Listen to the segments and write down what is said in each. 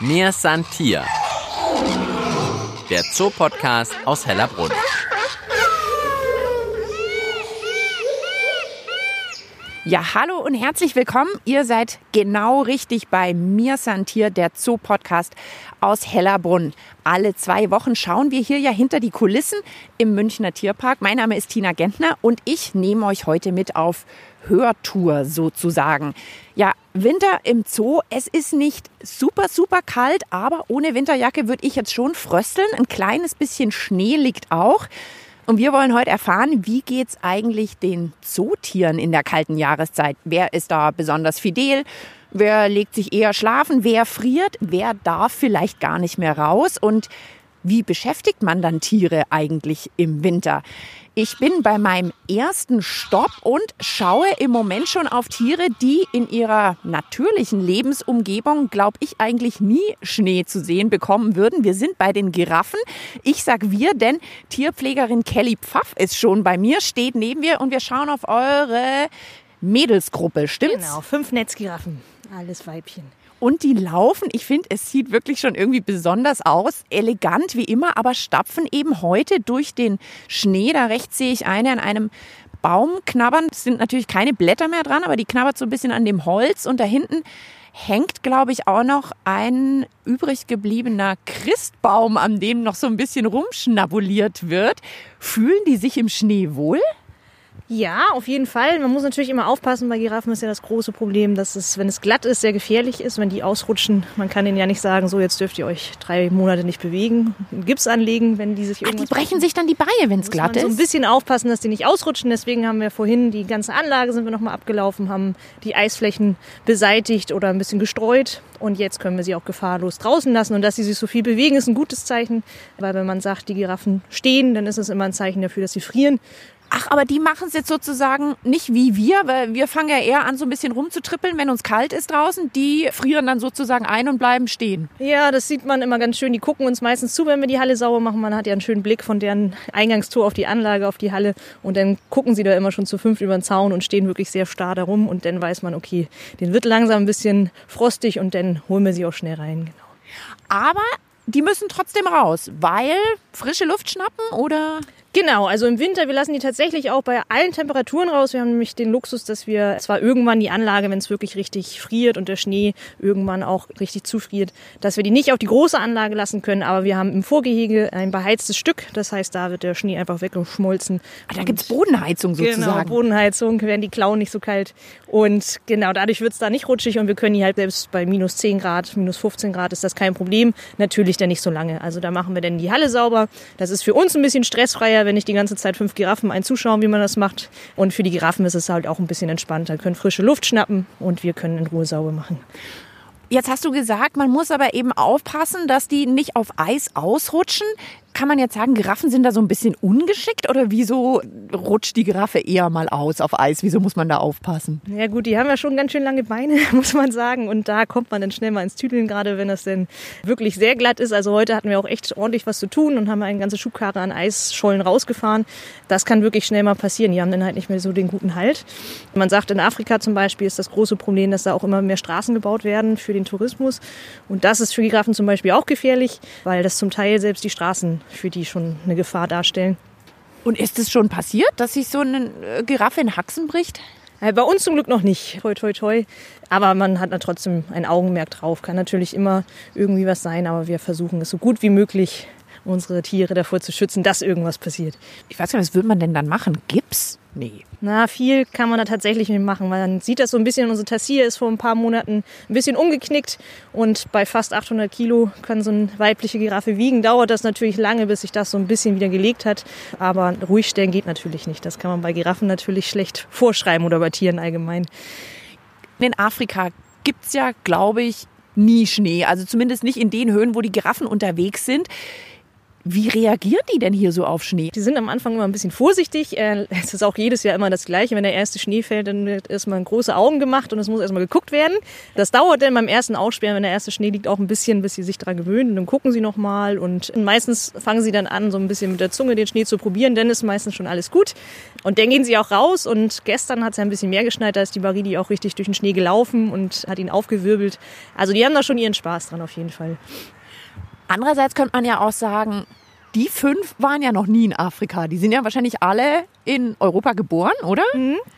Mir Santier, der Zoopodcast aus Hellerbrunn. Ja, hallo und herzlich willkommen. Ihr seid genau richtig bei Mir Santier, der Zoo-Podcast aus Hellerbrunn. Alle zwei Wochen schauen wir hier ja hinter die Kulissen im Münchner Tierpark. Mein Name ist Tina Gentner und ich nehme euch heute mit auf Hörtour sozusagen. Ja, Winter im Zoo. Es ist nicht super, super kalt, aber ohne Winterjacke würde ich jetzt schon frösteln. Ein kleines bisschen Schnee liegt auch. Und wir wollen heute erfahren, wie geht es eigentlich den Zootieren in der kalten Jahreszeit? Wer ist da besonders fidel? Wer legt sich eher schlafen? Wer friert? Wer darf vielleicht gar nicht mehr raus? Und wie beschäftigt man dann Tiere eigentlich im Winter? Ich bin bei meinem ersten Stopp und schaue im Moment schon auf Tiere, die in ihrer natürlichen Lebensumgebung, glaube ich, eigentlich nie Schnee zu sehen bekommen würden. Wir sind bei den Giraffen. Ich sag wir, denn Tierpflegerin Kelly Pfaff ist schon bei mir, steht neben mir und wir schauen auf eure Mädelsgruppe, stimmt's? Genau, fünf Netzgiraffen, alles Weibchen. Und die laufen, ich finde, es sieht wirklich schon irgendwie besonders aus. Elegant wie immer, aber stapfen eben heute durch den Schnee. Da rechts sehe ich eine an einem Baum knabbern. Es sind natürlich keine Blätter mehr dran, aber die knabbert so ein bisschen an dem Holz. Und da hinten hängt, glaube ich, auch noch ein übrig gebliebener Christbaum, an dem noch so ein bisschen rumschnabuliert wird. Fühlen die sich im Schnee wohl? Ja, auf jeden Fall. Man muss natürlich immer aufpassen. Bei Giraffen ist ja das große Problem, dass es, wenn es glatt ist, sehr gefährlich ist, wenn die ausrutschen. Man kann ihnen ja nicht sagen, so jetzt dürft ihr euch drei Monate nicht bewegen, Gips anlegen, wenn die sich irgendwas. Ach, die brechen sich dann die Beine, wenn es glatt man ist. So ein bisschen aufpassen, dass die nicht ausrutschen. Deswegen haben wir vorhin die ganze Anlage sind wir nochmal abgelaufen, haben die Eisflächen beseitigt oder ein bisschen gestreut. Und jetzt können wir sie auch gefahrlos draußen lassen. Und dass sie sich so viel bewegen, ist ein gutes Zeichen. Weil wenn man sagt, die Giraffen stehen, dann ist es immer ein Zeichen dafür, dass sie frieren. Ach, aber die machen es jetzt sozusagen nicht wie wir, weil wir fangen ja eher an, so ein bisschen rumzutrippeln, wenn uns kalt ist draußen. Die frieren dann sozusagen ein und bleiben stehen. Ja, das sieht man immer ganz schön. Die gucken uns meistens zu, wenn wir die Halle sauber machen. Man hat ja einen schönen Blick von deren Eingangstor auf die Anlage, auf die Halle. Und dann gucken sie da immer schon zu fünf über den Zaun und stehen wirklich sehr starr da rum. Und dann weiß man, okay, den wird langsam ein bisschen frostig und dann holen wir sie auch schnell rein. Genau. Aber die müssen trotzdem raus, weil frische Luft schnappen oder? Genau, also im Winter, wir lassen die tatsächlich auch bei allen Temperaturen raus. Wir haben nämlich den Luxus, dass wir zwar irgendwann die Anlage, wenn es wirklich richtig friert und der Schnee irgendwann auch richtig zufriert, dass wir die nicht auf die große Anlage lassen können, aber wir haben im Vorgehege ein beheiztes Stück. Das heißt, da wird der Schnee einfach weggeschmolzen. Ah, da gibt's Bodenheizung sozusagen. Genau, Bodenheizung, werden die Klauen nicht so kalt. Und genau, dadurch wird's da nicht rutschig und wir können die halt selbst bei minus 10 Grad, minus 15 Grad ist das kein Problem. Natürlich dann nicht so lange. Also da machen wir dann die Halle sauber. Das ist für uns ein bisschen stressfreier, wenn nicht die ganze Zeit fünf Giraffen ein zuschauen, wie man das macht. Und für die Giraffen ist es halt auch ein bisschen entspannter. Können frische Luft schnappen und wir können in Ruhe sauber machen. Jetzt hast du gesagt, man muss aber eben aufpassen, dass die nicht auf Eis ausrutschen. Kann man jetzt sagen, Giraffen sind da so ein bisschen ungeschickt oder wieso rutscht die Giraffe eher mal aus auf Eis? Wieso muss man da aufpassen? Ja gut, die haben ja schon ganz schön lange Beine, muss man sagen. Und da kommt man dann schnell mal ins Tüdeln, gerade wenn das denn wirklich sehr glatt ist. Also heute hatten wir auch echt ordentlich was zu tun und haben eine ganze Schubkarre an Eisschollen rausgefahren. Das kann wirklich schnell mal passieren. Die haben dann halt nicht mehr so den guten Halt. Man sagt, in Afrika zum Beispiel ist das große Problem, dass da auch immer mehr Straßen gebaut werden für den Tourismus. Und das ist für Giraffen zum Beispiel auch gefährlich, weil das zum Teil selbst die Straßen für die schon eine Gefahr darstellen. Und ist es schon passiert, dass sich so eine Giraffe in Haxen bricht? Äh, Bei uns zum Glück noch nicht, toi toi toi. Aber man hat da trotzdem ein Augenmerk drauf. Kann natürlich immer irgendwie was sein, aber wir versuchen es so gut wie möglich, unsere Tiere davor zu schützen, dass irgendwas passiert. Ich weiß gar nicht, was würde man denn dann machen? Gips? Nee. Na, viel kann man da tatsächlich nicht machen, weil man sieht das so ein bisschen. Unsere Tassier ist vor ein paar Monaten ein bisschen umgeknickt und bei fast 800 Kilo kann so eine weibliche Giraffe wiegen. Dauert das natürlich lange, bis sich das so ein bisschen wieder gelegt hat. Aber ruhig stellen geht natürlich nicht. Das kann man bei Giraffen natürlich schlecht vorschreiben oder bei Tieren allgemein. In Afrika gibt's ja, glaube ich, nie Schnee. Also zumindest nicht in den Höhen, wo die Giraffen unterwegs sind. Wie reagieren die denn hier so auf Schnee? Die sind am Anfang immer ein bisschen vorsichtig. Äh, Es ist auch jedes Jahr immer das Gleiche. Wenn der erste Schnee fällt, dann wird erstmal große Augen gemacht und es muss erstmal geguckt werden. Das dauert dann beim ersten Aussperren, wenn der erste Schnee liegt, auch ein bisschen, bis sie sich daran gewöhnen. Dann gucken sie nochmal und meistens fangen sie dann an, so ein bisschen mit der Zunge den Schnee zu probieren. Dann ist meistens schon alles gut. Und dann gehen sie auch raus und gestern hat es ja ein bisschen mehr geschneit. Da ist die Baridi auch richtig durch den Schnee gelaufen und hat ihn aufgewirbelt. Also die haben da schon ihren Spaß dran auf jeden Fall. Andererseits könnte man ja auch sagen, die fünf waren ja noch nie in Afrika. Die sind ja wahrscheinlich alle in Europa geboren, oder?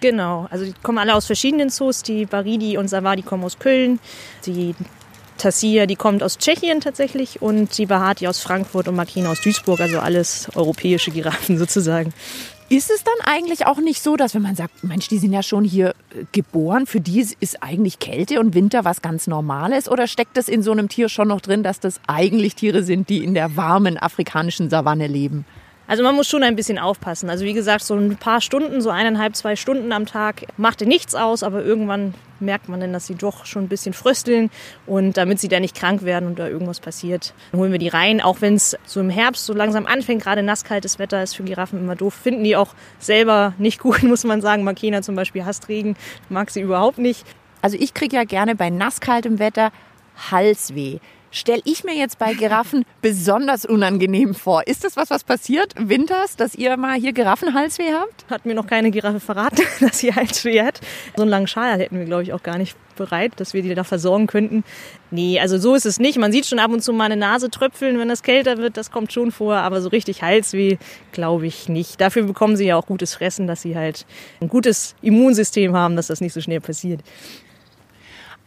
Genau, also die kommen alle aus verschiedenen Zoos. Die Baridi und Savar, die kommen aus Köln. Die Tassir, die kommt aus Tschechien tatsächlich. Und die Bahati aus Frankfurt und Makina aus Duisburg. Also alles europäische Giraffen sozusagen. Ist es dann eigentlich auch nicht so, dass wenn man sagt, Mensch, die sind ja schon hier äh, geboren, für die ist eigentlich Kälte und Winter was ganz Normales? Oder steckt das in so einem Tier schon noch drin, dass das eigentlich Tiere sind, die in der warmen afrikanischen Savanne leben? Also man muss schon ein bisschen aufpassen. Also wie gesagt, so ein paar Stunden, so eineinhalb, zwei Stunden am Tag machte nichts aus, aber irgendwann merkt man dann, dass sie doch schon ein bisschen frösteln und damit sie da nicht krank werden und da irgendwas passiert, holen wir die rein. Auch wenn es so im Herbst so langsam anfängt, gerade nasskaltes Wetter ist für Giraffen immer doof, finden die auch selber nicht gut, muss man sagen. Makena zum Beispiel hasst Regen, mag sie überhaupt nicht. Also ich kriege ja gerne bei nasskaltem Wetter Halsweh. Stelle ich mir jetzt bei Giraffen besonders unangenehm vor. Ist das was, was passiert winters, dass ihr mal hier Giraffenhalsweh habt? Hat mir noch keine Giraffe verraten, dass sie Halsweh hat. So einen langen Schal hätten wir, glaube ich, auch gar nicht bereit, dass wir die da versorgen könnten. Nee, also so ist es nicht. Man sieht schon ab und zu mal eine Nase tröpfeln, wenn es kälter wird. Das kommt schon vor. Aber so richtig Halsweh glaube ich nicht. Dafür bekommen sie ja auch gutes Fressen, dass sie halt ein gutes Immunsystem haben, dass das nicht so schnell passiert.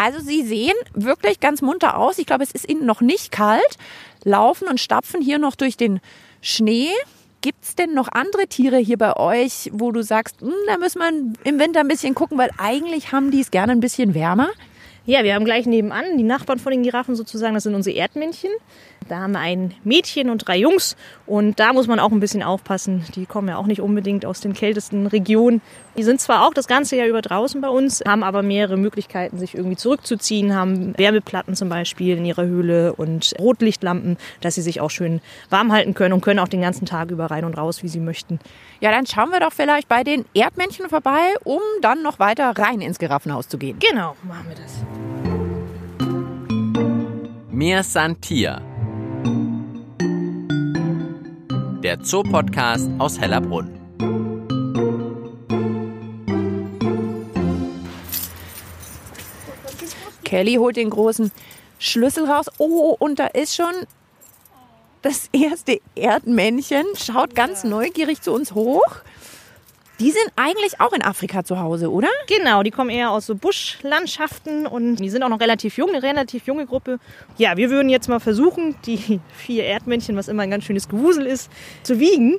Also sie sehen wirklich ganz munter aus. Ich glaube, es ist ihnen noch nicht kalt. Laufen und stapfen hier noch durch den Schnee. Gibt es denn noch andere Tiere hier bei euch, wo du sagst, "Hm, da müssen wir im Winter ein bisschen gucken, weil eigentlich haben die es gerne ein bisschen wärmer? Ja, wir haben gleich nebenan die Nachbarn von den Giraffen sozusagen, das sind unsere Erdmännchen. Da haben wir ein Mädchen und drei Jungs und da muss man auch ein bisschen aufpassen. Die kommen ja auch nicht unbedingt aus den kältesten Regionen. Die sind zwar auch das ganze Jahr über draußen bei uns, haben aber mehrere Möglichkeiten, sich irgendwie zurückzuziehen, haben Wärmeplatten zum Beispiel in ihrer Höhle und Rotlichtlampen, dass sie sich auch schön warm halten können und können auch den ganzen Tag über rein und raus, wie sie möchten. Ja, dann schauen wir doch vielleicht bei den Erdmännchen vorbei, um dann noch weiter rein ins Giraffenhaus zu gehen. Genau, machen wir das. Mir Santier. Der Zoopodcast aus Hellerbrunn. Kelly holt den großen Schlüssel raus. Oh, und da ist schon das erste Erdmännchen. Schaut ganz neugierig zu uns hoch. Die sind eigentlich auch in Afrika zu Hause, oder? Genau, die kommen eher aus so Buschlandschaften und die sind auch noch relativ jung, eine relativ junge Gruppe. Ja, wir würden jetzt mal versuchen, die vier Erdmännchen, was immer ein ganz schönes Gewusel ist, zu wiegen.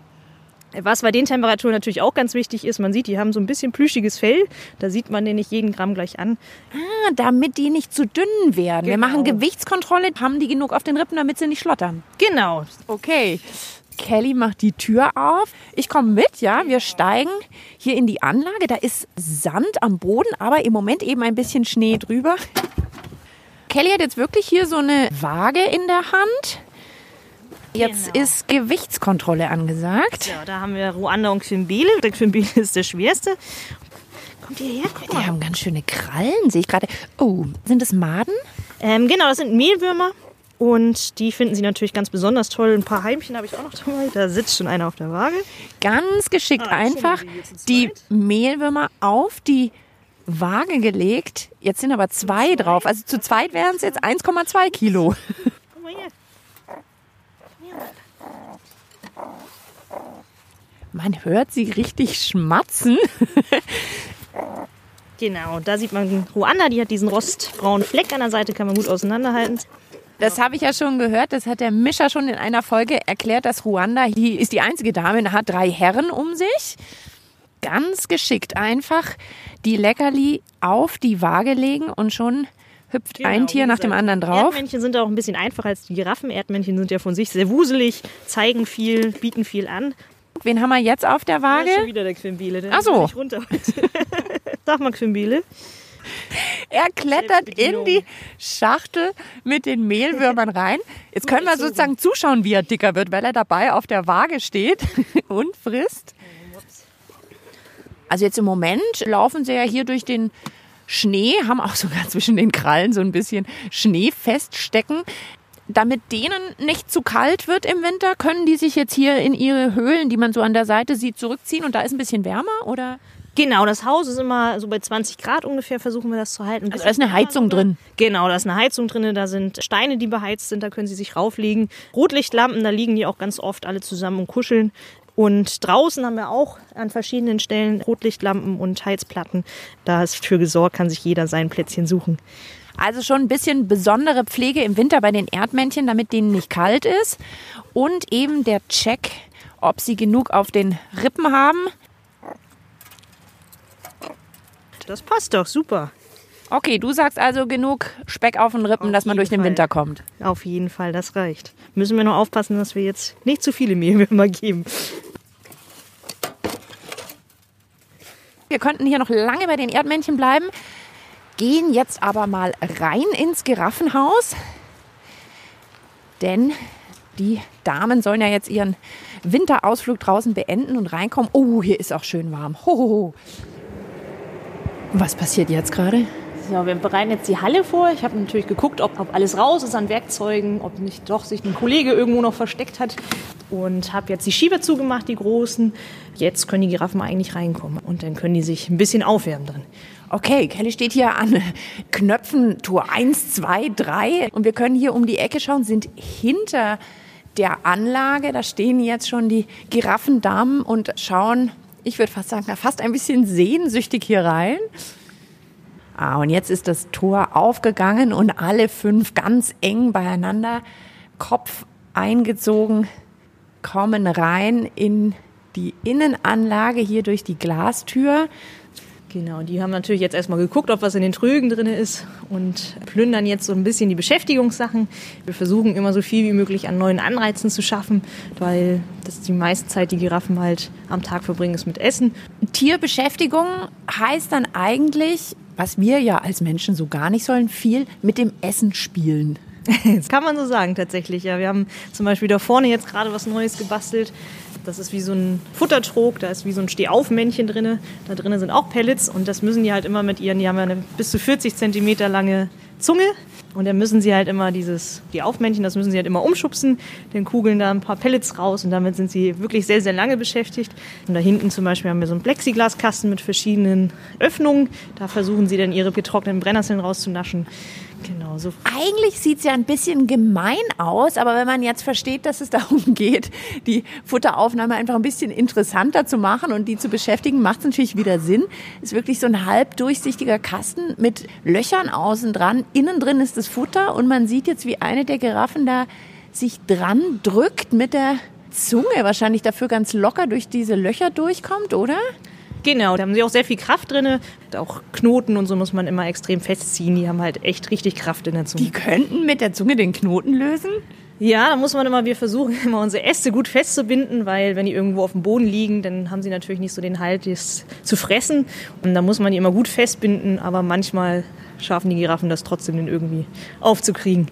Was bei den Temperaturen natürlich auch ganz wichtig ist, man sieht, die haben so ein bisschen plüschiges Fell. Da sieht man den nicht jeden Gramm gleich an. Ah, damit die nicht zu dünn werden. Wir Genau. machen Gewichtskontrolle. Haben die genug auf den Rippen, damit sie nicht schlottern? Genau. Okay. Kelly macht die Tür auf. Ich komme mit, ja. Wir steigen hier in die Anlage. Da ist Sand am Boden, aber im Moment eben ein bisschen Schnee drüber. Kelly hat jetzt wirklich hier so eine Waage in der Hand. Jetzt Genau. ist Gewichtskontrolle angesagt. Ja, da haben wir Ruanda und Quimbele. Der Quimbele ist der schwerste. Kommt ihr her? Guck Die haben ganz schöne Krallen, sehe ich gerade. Oh, sind das Maden? Ähm, genau, das sind Mehlwürmer. Und die finden sie natürlich ganz besonders toll. Ein paar Heimchen habe ich auch noch dabei. Da sitzt schon einer auf der Waage. Ganz geschickt Ah, einfach die. Mehlwürmer auf die Waage gelegt. Jetzt sind aber zwei drauf. Also zu zweit wären es jetzt 1,2 Kilo. Komm mal her. Man hört sie richtig schmatzen. Genau, da sieht man Ruanda, die hat diesen rostbraunen Fleck an der Seite, kann man gut auseinanderhalten. Das habe ich ja schon gehört. Das hat der Mischer schon in einer Folge erklärt, dass Ruanda, die ist die einzige Dame, hat drei Herren um sich. Ganz geschickt einfach die Leckerli auf die Waage legen und schon hüpft ein Genau, Tier wie nach dem anderen drauf. Erdmännchen sind auch ein bisschen einfacher als die Giraffen. Erdmännchen sind ja von sich sehr wuselig, zeigen viel, bieten viel an. Wen haben wir jetzt auf der Da ist schon Waage? wieder der Quimbele. Der Ach so. ist nicht runter. Er klettert in die Schachtel mit den Mehlwürmern rein. Jetzt können wir sozusagen zuschauen, wie er dicker wird, weil er dabei auf der Waage steht und frisst. Also jetzt im Moment laufen sie ja hier durch den Schnee, haben auch sogar zwischen den Krallen so ein bisschen Schnee feststecken. Damit denen nicht zu kalt wird im Winter, können die sich jetzt hier in ihre Höhlen, die man so an der Seite sieht, zurückziehen und da ist ein bisschen wärmer, oder? Genau, das Haus ist immer so bei 20 Grad ungefähr, versuchen wir das zu halten. Also da ist eine Heizung drin. Genau, da ist eine Heizung drin, da sind Steine, die beheizt sind, da können sie sich rauflegen. Rotlichtlampen, da liegen die auch ganz oft alle zusammen und kuscheln. Und draußen haben wir auch an verschiedenen Stellen Rotlichtlampen und Heizplatten. Da ist für gesorgt, kann sich jeder sein Plätzchen suchen. Also schon ein bisschen besondere Pflege im Winter bei den Erdmännchen, damit denen nicht kalt ist. Und eben der Check, ob sie genug auf den Rippen haben. Das passt doch, super. Okay, du sagst also genug Speck auf den Rippen, Auf dass man durch den jeden Winter kommt. Auf jeden Fall, das reicht. Müssen wir nur aufpassen, dass wir jetzt nicht zu viele Mehlwürmer geben. Wir könnten hier noch lange bei den Erdmännchen bleiben, gehen jetzt aber mal rein ins Giraffenhaus, denn die Damen sollen ja jetzt ihren Winterausflug draußen beenden und reinkommen. Oh, hier ist auch schön warm. Hohoho. Was passiert jetzt gerade? So, wir bereiten jetzt die Halle vor. Ich habe natürlich geguckt, ob, ob alles raus ist an Werkzeugen, ob nicht doch sich ein Kollege irgendwo noch versteckt hat. Und habe jetzt die Schieber zugemacht, die großen. Jetzt können die Giraffen eigentlich reinkommen und dann können die sich ein bisschen aufwärmen drin. Okay, Kelly steht hier an Knöpfen Tour 1, 2, 3 und wir können hier um die Ecke schauen, sind hinter der Anlage, da stehen jetzt schon die Giraffendamen und schauen, ich würde fast sagen, fast ein bisschen sehnsüchtig hier rein. Ah, und jetzt ist das Tor aufgegangen und alle fünf ganz eng beieinander, Kopf eingezogen, kommen rein in die Innenanlage hier durch die Glastür. Genau, die haben natürlich jetzt erstmal geguckt, ob was in den Trögen drin ist und plündern jetzt so ein bisschen die Beschäftigungssachen. Wir versuchen immer so viel wie möglich an neuen Anreizen zu schaffen, weil das die meiste Zeit die Giraffen halt am Tag verbringen, ist mit Essen. Tierbeschäftigung heißt dann eigentlich, was wir ja als Menschen so gar nicht sollen, viel mit dem Essen spielen. Das kann man so sagen tatsächlich. Ja, wir haben zum Beispiel da vorne jetzt gerade was Neues gebastelt. Das ist wie so ein Futtertrog, da ist wie so ein Stehaufmännchen drin. Da drinnen sind auch Pellets und das müssen die halt immer mit ihren, die haben ja eine bis zu 40 Zentimeter lange Zunge. Und dann müssen sie halt immer dieses, die Aufmännchen, das müssen sie halt immer umschubsen, dann kugeln da ein paar Pellets raus und damit sind sie wirklich sehr, sehr lange beschäftigt. Und da hinten zum Beispiel haben wir so einen Plexiglaskasten mit verschiedenen Öffnungen. Da versuchen sie dann ihre getrockneten Brennnesseln rauszunaschen. Genau, so. Eigentlich sieht es ja ein bisschen gemein aus, aber wenn man jetzt versteht, dass es darum geht, die Futteraufnahme einfach ein bisschen interessanter zu machen und die zu beschäftigen, macht es natürlich wieder Sinn. Ist wirklich so ein halb durchsichtiger Kasten mit Löchern außen dran. Innen drin ist das Futter und man sieht jetzt, wie eine der Giraffen da sich dran drückt mit der Zunge, wahrscheinlich dafür ganz locker durch diese Löcher durchkommt, oder? Genau, da haben sie auch sehr viel Kraft drin. Auch Knoten und so muss man immer extrem festziehen. Die haben halt echt richtig Kraft in der Zunge. Die könnten mit der Zunge den Knoten lösen? Ja, da muss man immer, wir versuchen immer unsere Äste gut festzubinden, weil wenn die irgendwo auf dem Boden liegen, dann haben sie natürlich nicht so den Halt, das zu fressen. Und da muss man die immer gut festbinden, aber manchmal schaffen die Giraffen das trotzdem, den irgendwie aufzukriegen.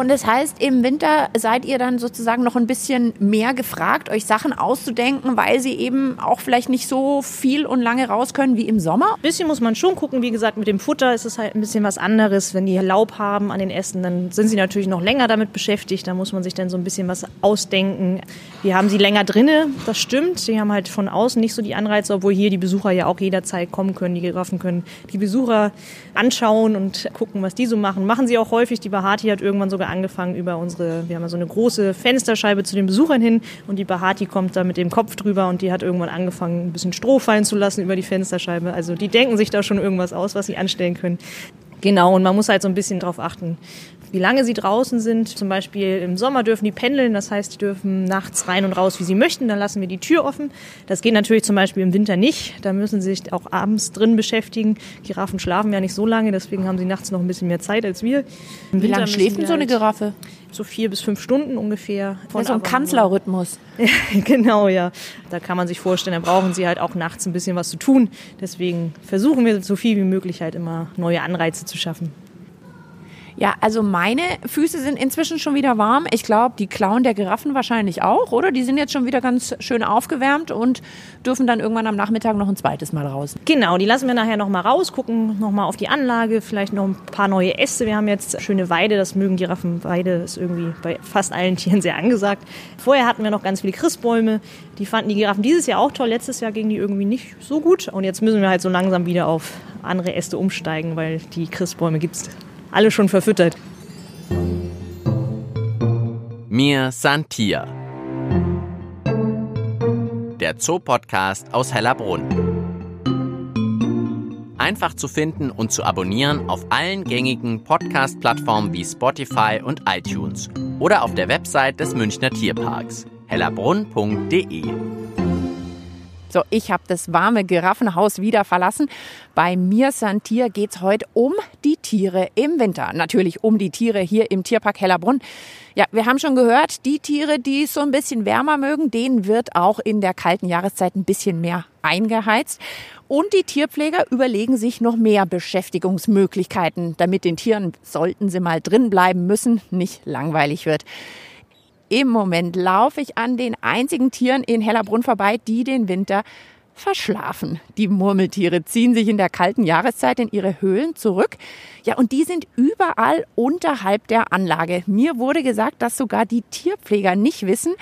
Und das heißt, im Winter seid ihr dann sozusagen noch ein bisschen mehr gefragt, euch Sachen auszudenken, weil sie eben auch vielleicht nicht so viel und lange raus können wie im Sommer? Ein bisschen muss man schon gucken. Wie gesagt, mit dem Futter ist es halt ein bisschen was anderes. Wenn die Laub haben an den Ästen, dann sind sie natürlich noch länger damit beschäftigt. Da muss man sich dann so ein bisschen was ausdenken. Wir haben sie länger drinne, das stimmt. Sie haben halt von außen nicht so die Anreize, obwohl hier die Besucher ja auch jederzeit kommen können. Die Giraffen können die Besucher anschauen und gucken, was die so machen. Machen sie auch häufig. Die Bahati hat irgendwann sogar angefangen über unsere, wir haben ja so eine große Fensterscheibe zu den Besuchern hin und die Bahati kommt da mit dem Kopf drüber und die hat irgendwann angefangen, ein bisschen Stroh fallen zu lassen über die Fensterscheibe. Also die denken sich da schon irgendwas aus, was sie anstellen können. Genau, und man muss halt so ein bisschen drauf achten, wie lange sie draußen sind. Zum Beispiel im Sommer dürfen die pendeln, das heißt, die dürfen nachts rein und raus, wie sie möchten. Dann lassen wir die Tür offen. Das geht natürlich zum Beispiel im Winter nicht. Da müssen sie sich auch abends drin beschäftigen. Giraffen schlafen ja nicht so lange, deswegen haben sie nachts noch ein bisschen mehr Zeit als wir. Im Wie lange schläft denn so eine halt Giraffe? So vier bis fünf Stunden ungefähr. Ja, so ein aber- Kanzlerrhythmus. genau, ja. Da kann man sich vorstellen, da brauchen sie halt auch nachts ein bisschen was zu tun. Deswegen versuchen wir so viel wie möglich halt immer neue Anreize zu schaffen. Ja, also meine Füße sind inzwischen schon wieder warm. Ich glaube, die Klauen der Giraffen wahrscheinlich auch, oder? Die sind jetzt schon wieder ganz schön aufgewärmt und dürfen dann irgendwann am Nachmittag noch ein zweites Mal raus. Genau, die lassen wir nachher noch mal raus, gucken noch mal auf die Anlage, vielleicht noch ein paar neue Äste. Wir haben jetzt schöne Weide, das mögen Giraffen. Weide ist irgendwie bei fast allen Tieren sehr angesagt. Vorher hatten wir noch ganz viele Christbäume. Die fanden die Giraffen dieses Jahr auch toll. Letztes Jahr gingen die irgendwie nicht so gut. Und jetzt müssen wir halt so langsam wieder auf andere Äste umsteigen, weil die Christbäume gibt es alle schon verfüttert. Mir Santia. Der Zoopodcast aus Hellerbrunn. Einfach zu finden und zu abonnieren auf allen gängigen Podcast-Plattformen wie Spotify und iTunes oder auf der Website des Münchner Tierparks hellerbrunn.de. So, ich habe das warme Giraffenhaus wieder verlassen. Bei mir Santier geht es heute um die Tiere im Winter. Natürlich um die Tiere hier im Tierpark Hellerbrunn. Ja, wir haben schon gehört, die Tiere, die es so ein bisschen wärmer mögen, denen wird auch in der kalten Jahreszeit ein bisschen mehr eingeheizt. Und die Tierpfleger überlegen sich noch mehr Beschäftigungsmöglichkeiten, damit den Tieren, sollten sie mal drin bleiben müssen, nicht langweilig wird. Im Moment laufe ich an den einzigen Tieren in Hellerbrunn vorbei, die den Winter verschlafen. Die Murmeltiere ziehen sich in der kalten Jahreszeit in ihre Höhlen zurück. Ja, und die sind überall unterhalb der Anlage. Mir wurde gesagt, dass sogar die Tierpfleger nicht wissen,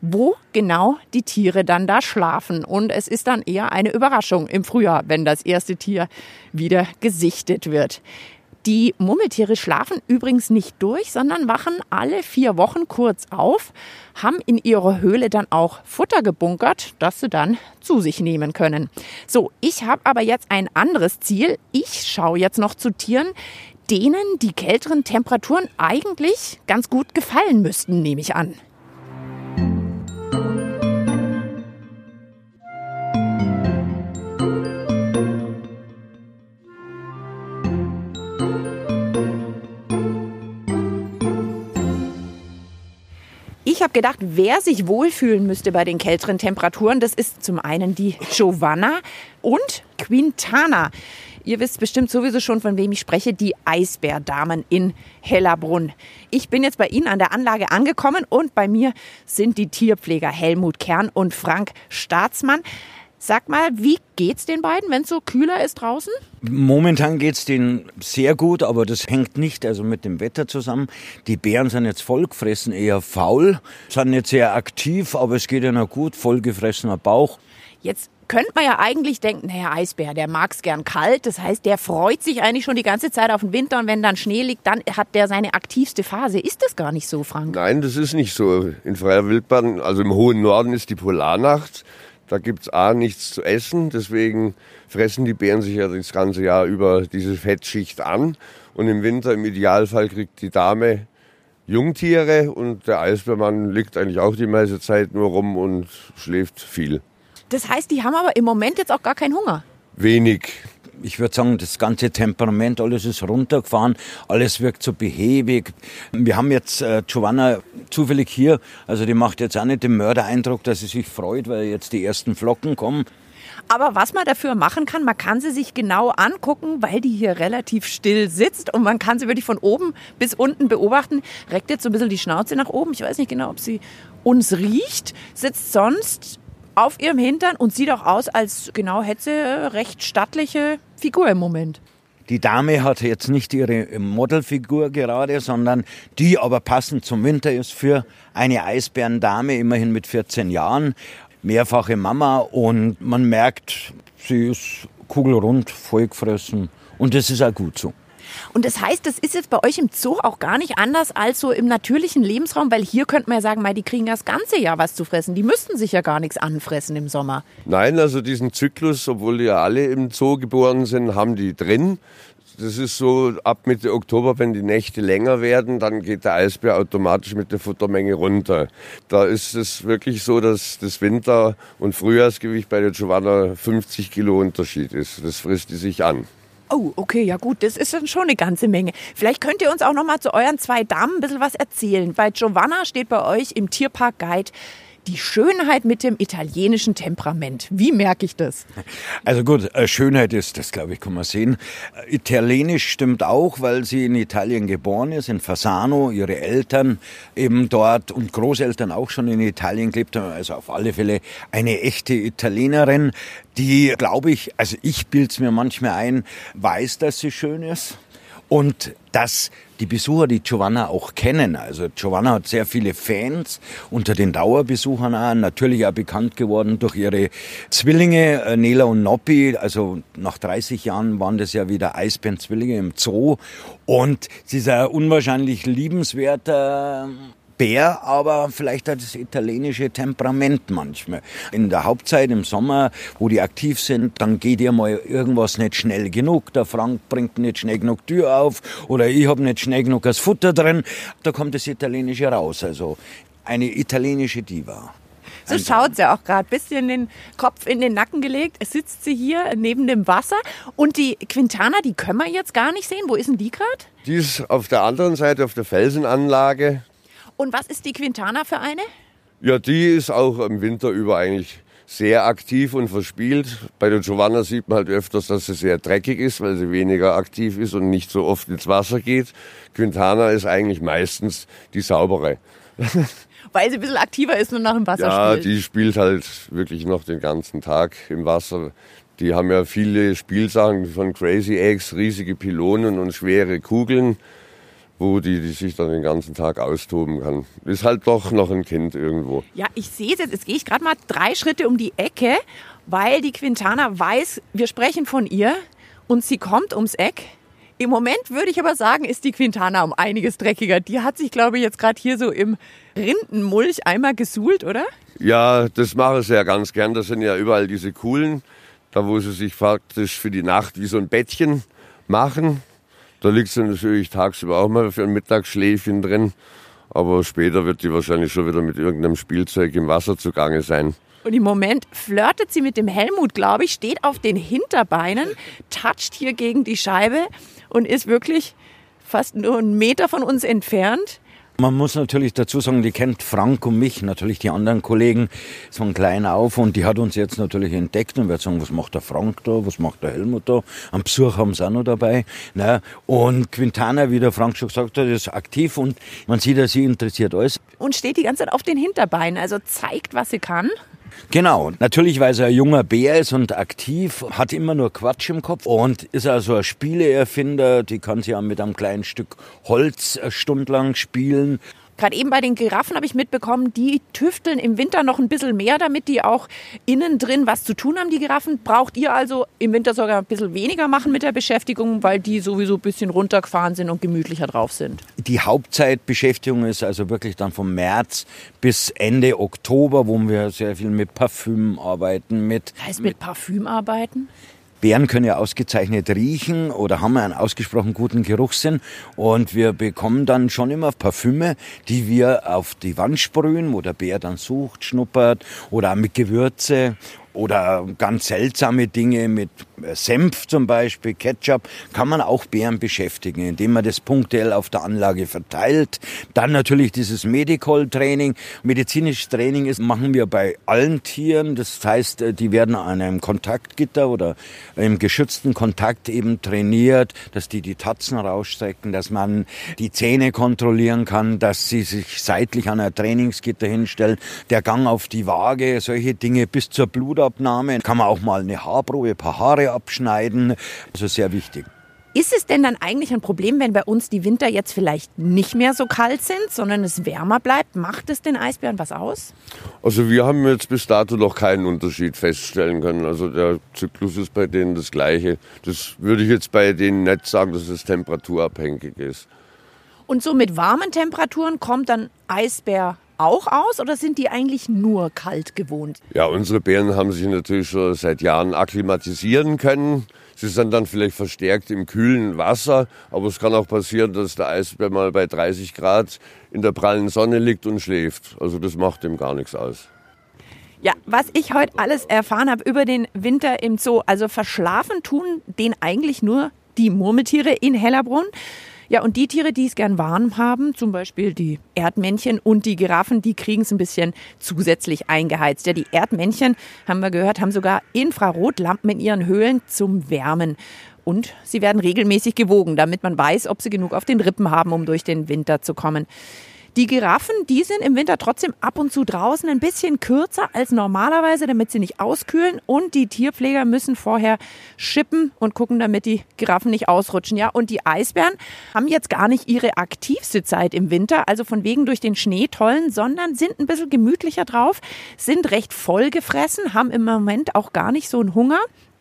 wo genau die Tiere dann da schlafen. Und es ist dann eher eine Überraschung im Frühjahr, wenn das erste Tier wieder gesichtet wird. Die Murmeltiere schlafen übrigens nicht durch, sondern wachen alle vier Wochen kurz auf, haben in ihrer Höhle dann auch Futter gebunkert, das sie dann zu sich nehmen können. So, ich habe aber jetzt ein anderes Ziel. Ich schaue jetzt noch zu Tieren, denen die kälteren Temperaturen eigentlich ganz gut gefallen müssten, nehme ich an. Habe gedacht, wer sich wohlfühlen müsste bei den kälteren Temperaturen, das ist zum einen die Giovanna und Quintana. Ihr wisst bestimmt sowieso schon, von wem ich spreche, die Eisbärdamen in Hellerbrunn. Ich bin jetzt bei Ihnen an der Anlage angekommen und bei mir sind die Tierpfleger Helmut Kern und Frank Staatsmann. Sag mal, wie geht's den beiden, wenn es so kühler ist draußen? Momentan geht's denen sehr gut, aber das hängt nicht also mit dem Wetter zusammen. Die Bären sind jetzt vollgefressen, eher faul, sind nicht sehr aktiv, aber es geht ihnen gut, vollgefressener Bauch. Jetzt könnte man ja eigentlich denken, naja, Eisbär, der mag's gern kalt. Das heißt, der freut sich eigentlich schon die ganze Zeit auf den Winter und wenn dann Schnee liegt, dann hat der seine aktivste Phase. Ist das gar nicht so, Frank? Nein, das ist nicht so. In freier Wildbahn, also im hohen Norden ist die Polarnacht. Da gibt's A, nichts zu essen, deswegen fressen die Bären sich ja das ganze Jahr über diese Fettschicht an. Und im Winter im Idealfall kriegt die Dame Jungtiere und der Eisbärmann liegt eigentlich auch die meiste Zeit nur rum und schläft viel. Das heißt, die haben aber im Moment jetzt auch gar keinen Hunger. Wenig. Ich würde sagen, das ganze Temperament, alles ist runtergefahren, alles wirkt so behäbig. Wir haben jetzt äh, Giovanna zufällig hier, also die macht jetzt auch nicht den Mördereindruck, dass sie sich freut, weil jetzt die ersten Flocken kommen. Aber was man dafür machen kann, man kann sie sich genau angucken, weil die hier relativ still sitzt und man kann sie wirklich von oben bis unten beobachten. Reckt jetzt so ein bisschen die Schnauze nach oben. Ich weiß nicht genau, ob sie uns riecht, sitzt sonst auf ihrem Hintern und sieht auch aus, als genau hätte sie eine recht stattliche Figur im Moment. Die Dame hat jetzt nicht ihre Modelfigur gerade, sondern die aber passend zum Winter ist für eine Eisbärendame, immerhin mit 14 Jahren, mehrfache Mama und man merkt, sie ist kugelrund, vollgefressen und das ist auch gut so. Und das heißt, das ist jetzt bei euch im Zoo auch gar nicht anders als so im natürlichen Lebensraum, weil hier könnte man ja sagen, die kriegen das ganze Jahr was zu fressen. Die müssten sich ja gar nichts anfressen im Sommer. Nein, also diesen Zyklus, obwohl die ja alle im Zoo geboren sind, haben die drin. Das ist so ab Mitte Oktober, wenn die Nächte länger werden, dann geht der Eisbär automatisch mit der Futtermenge runter. Da ist es wirklich so, dass das Winter- und Frühjahrsgewicht bei der Giovanna 50 Kilo Unterschied ist. Das frisst die sich an. Oh, okay, ja gut, das ist dann schon eine ganze Menge. Vielleicht könnt ihr uns auch noch mal zu euren zwei Damen ein bisschen was erzählen. Bei Giovanna steht bei euch im Tierpark Guide die Schönheit mit dem italienischen Temperament. Wie merke ich das? Also gut, äh, Schönheit ist, das glaube ich, kann man sehen. Äh, Italienisch stimmt auch, weil sie in Italien geboren ist, in Fasano, ihre Eltern eben dort und Großeltern auch schon in Italien gelebt haben. Also auf alle Fälle eine echte Italienerin, die, glaube ich, also ich bilde es mir manchmal ein, weiß, dass sie schön ist und dass die Besucher die Giovanna auch kennen. Also Giovanna hat sehr viele Fans unter den Dauerbesuchern auch, natürlich auch bekannt geworden durch ihre Zwillinge äh, Nela und Noppi. Also nach 30 Jahren waren das ja wieder Eisbären-Zwillinge im Zoo und sie ist ein unwahrscheinlich liebenswerter Bär, aber vielleicht hat das italienische Temperament manchmal. In der Hauptzeit im Sommer, wo die aktiv sind, dann geht ihr mal irgendwas nicht schnell genug. Der Frank bringt nicht schnell genug Tür auf oder ich habe nicht schnell genug das Futter drin. Da kommt das Italienische raus. Also eine italienische Diva. So schaut sie auch gerade. Bisschen den Kopf in den Nacken gelegt. Es sitzt sie hier neben dem Wasser. Und die Quintana, die können wir jetzt gar nicht sehen. Wo ist denn die gerade? Die ist auf der anderen Seite, auf der Felsenanlage. Und was ist die Quintana für eine? Ja, die ist auch im Winter über eigentlich sehr aktiv und verspielt. Bei der Giovanna sieht man halt öfters, dass sie sehr dreckig ist, weil sie weniger aktiv ist und nicht so oft ins Wasser geht. Quintana ist eigentlich meistens die saubere. Weil sie ein bisschen aktiver ist und nach dem Wasser ja, spielt. die spielt halt wirklich noch den ganzen Tag im Wasser. Die haben ja viele Spielsachen von Crazy Eggs, riesige Pylonen und schwere Kugeln wo die, die sich dann den ganzen Tag austoben kann. Ist halt doch noch ein Kind irgendwo. Ja, ich sehe es jetzt. Jetzt gehe ich gerade mal drei Schritte um die Ecke, weil die Quintana weiß, wir sprechen von ihr und sie kommt ums Eck. Im Moment würde ich aber sagen, ist die Quintana um einiges dreckiger. Die hat sich, glaube ich, jetzt gerade hier so im Rindenmulch einmal gesuhlt, oder? Ja, das mache ich ja ganz gern. Das sind ja überall diese coolen, da wo sie sich faktisch für die Nacht wie so ein Bettchen machen. Da liegt sie natürlich tagsüber auch mal für ein Mittagsschläfchen drin. Aber später wird die wahrscheinlich schon wieder mit irgendeinem Spielzeug im Wasser zugange sein. Und im Moment flirtet sie mit dem Helmut, glaube ich, steht auf den Hinterbeinen, toucht hier gegen die Scheibe und ist wirklich fast nur einen Meter von uns entfernt. Man muss natürlich dazu sagen, die kennt Frank und mich, natürlich die anderen Kollegen von klein auf und die hat uns jetzt natürlich entdeckt und wird sagen, was macht der Frank da, was macht der Helmut da? Am Besuch haben sie auch noch dabei. Ne? Und Quintana, wie der Frank schon gesagt hat, ist aktiv und man sieht, dass sie interessiert alles. Und steht die ganze Zeit auf den Hinterbeinen, also zeigt, was sie kann. Genau, natürlich, weil er ein junger Bär ist und aktiv, hat immer nur Quatsch im Kopf und ist also ein Spieleerfinder, die kann sie ja mit einem kleinen Stück Holz stundenlang spielen. Gerade eben bei den Giraffen habe ich mitbekommen, die tüfteln im Winter noch ein bisschen mehr, damit die auch innen drin was zu tun haben, die Giraffen. Braucht ihr also im Winter sogar ein bisschen weniger machen mit der Beschäftigung, weil die sowieso ein bisschen runtergefahren sind und gemütlicher drauf sind? Die Hauptzeitbeschäftigung ist also wirklich dann vom März bis Ende Oktober, wo wir sehr viel mit Parfüm arbeiten. Mit, heißt mit Parfüm arbeiten? Bären können ja ausgezeichnet riechen oder haben einen ausgesprochen guten Geruchssinn. Und wir bekommen dann schon immer Parfüme, die wir auf die Wand sprühen, wo der Bär dann sucht, schnuppert oder auch mit Gewürze oder ganz seltsame Dinge mit Senf zum Beispiel, Ketchup, kann man auch Bären beschäftigen, indem man das punktuell auf der Anlage verteilt. Dann natürlich dieses Medical-Training. Medizinisches Training ist, machen wir bei allen Tieren. Das heißt, äh, die werden an einem Kontaktgitter oder im geschützten Kontakt eben trainiert, dass die die Tatzen rausstrecken, dass man die Zähne kontrollieren kann, dass sie sich seitlich an ein Trainingsgitter hinstellen, der Gang auf die Waage, solche Dinge bis zur Blutabnahme Blutabnahme. Kann man auch mal eine Haarprobe, ein paar Haare abschneiden. Also sehr wichtig. Ist es denn dann eigentlich ein Problem, wenn bei uns die Winter jetzt vielleicht nicht mehr so kalt sind, sondern es wärmer bleibt? Macht es den Eisbären was aus? Also wir haben jetzt bis dato noch keinen Unterschied feststellen können. Also der Zyklus ist bei denen das gleiche. Das würde ich jetzt bei denen nicht sagen, dass es temperaturabhängig ist. Und so mit warmen Temperaturen kommt dann Eisbär auch aus oder sind die eigentlich nur kalt gewohnt? Ja, unsere Bären haben sich natürlich schon seit Jahren akklimatisieren können. Sie sind dann vielleicht verstärkt im kühlen Wasser, aber es kann auch passieren, dass der Eisbär mal bei 30 Grad in der prallen Sonne liegt und schläft. Also das macht ihm gar nichts aus. Ja, was ich heute alles erfahren habe über den Winter im Zoo, also verschlafen tun den eigentlich nur die Murmeltiere in Hellerbrunn. Ja, und die Tiere, die es gern warm haben, zum Beispiel die Erdmännchen und die Giraffen, die kriegen es ein bisschen zusätzlich eingeheizt. Ja, die Erdmännchen, haben wir gehört, haben sogar Infrarotlampen in ihren Höhlen zum Wärmen. Und sie werden regelmäßig gewogen, damit man weiß, ob sie genug auf den Rippen haben, um durch den Winter zu kommen. Die Giraffen, die sind im Winter trotzdem ab und zu draußen ein bisschen kürzer als normalerweise, damit sie nicht auskühlen. Und die Tierpfleger müssen vorher schippen und gucken, damit die Giraffen nicht ausrutschen. Ja, und die Eisbären haben jetzt gar nicht ihre aktivste Zeit im Winter, also von wegen durch den Schnee tollen, sondern sind ein bisschen gemütlicher drauf, sind recht voll gefressen, haben im Moment auch gar nicht so einen Hunger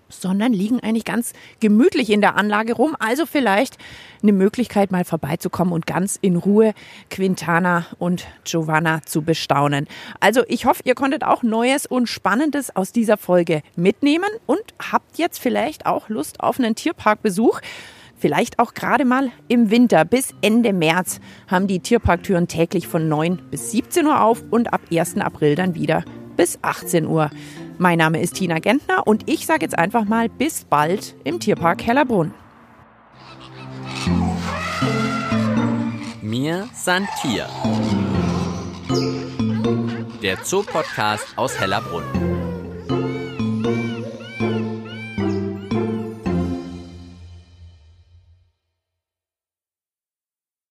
sondern liegen eigentlich ganz gemütlich in der Anlage rum. Also vielleicht eine Möglichkeit, mal vorbeizukommen und ganz in Ruhe Quintana und Giovanna zu bestaunen. Also ich hoffe, ihr konntet auch Neues und Spannendes aus dieser Folge mitnehmen und habt jetzt vielleicht auch Lust auf einen Tierparkbesuch. Vielleicht auch gerade mal im Winter. Bis Ende März haben die Tierparktüren täglich von 9 bis 17 Uhr auf und ab 1. April dann wieder bis 18 Uhr. Mein Name ist Tina Gentner und ich sage jetzt einfach mal bis bald im Tierpark Hellerbrunn. Mir san Tier. Der Zoopodcast aus Hellerbrunn.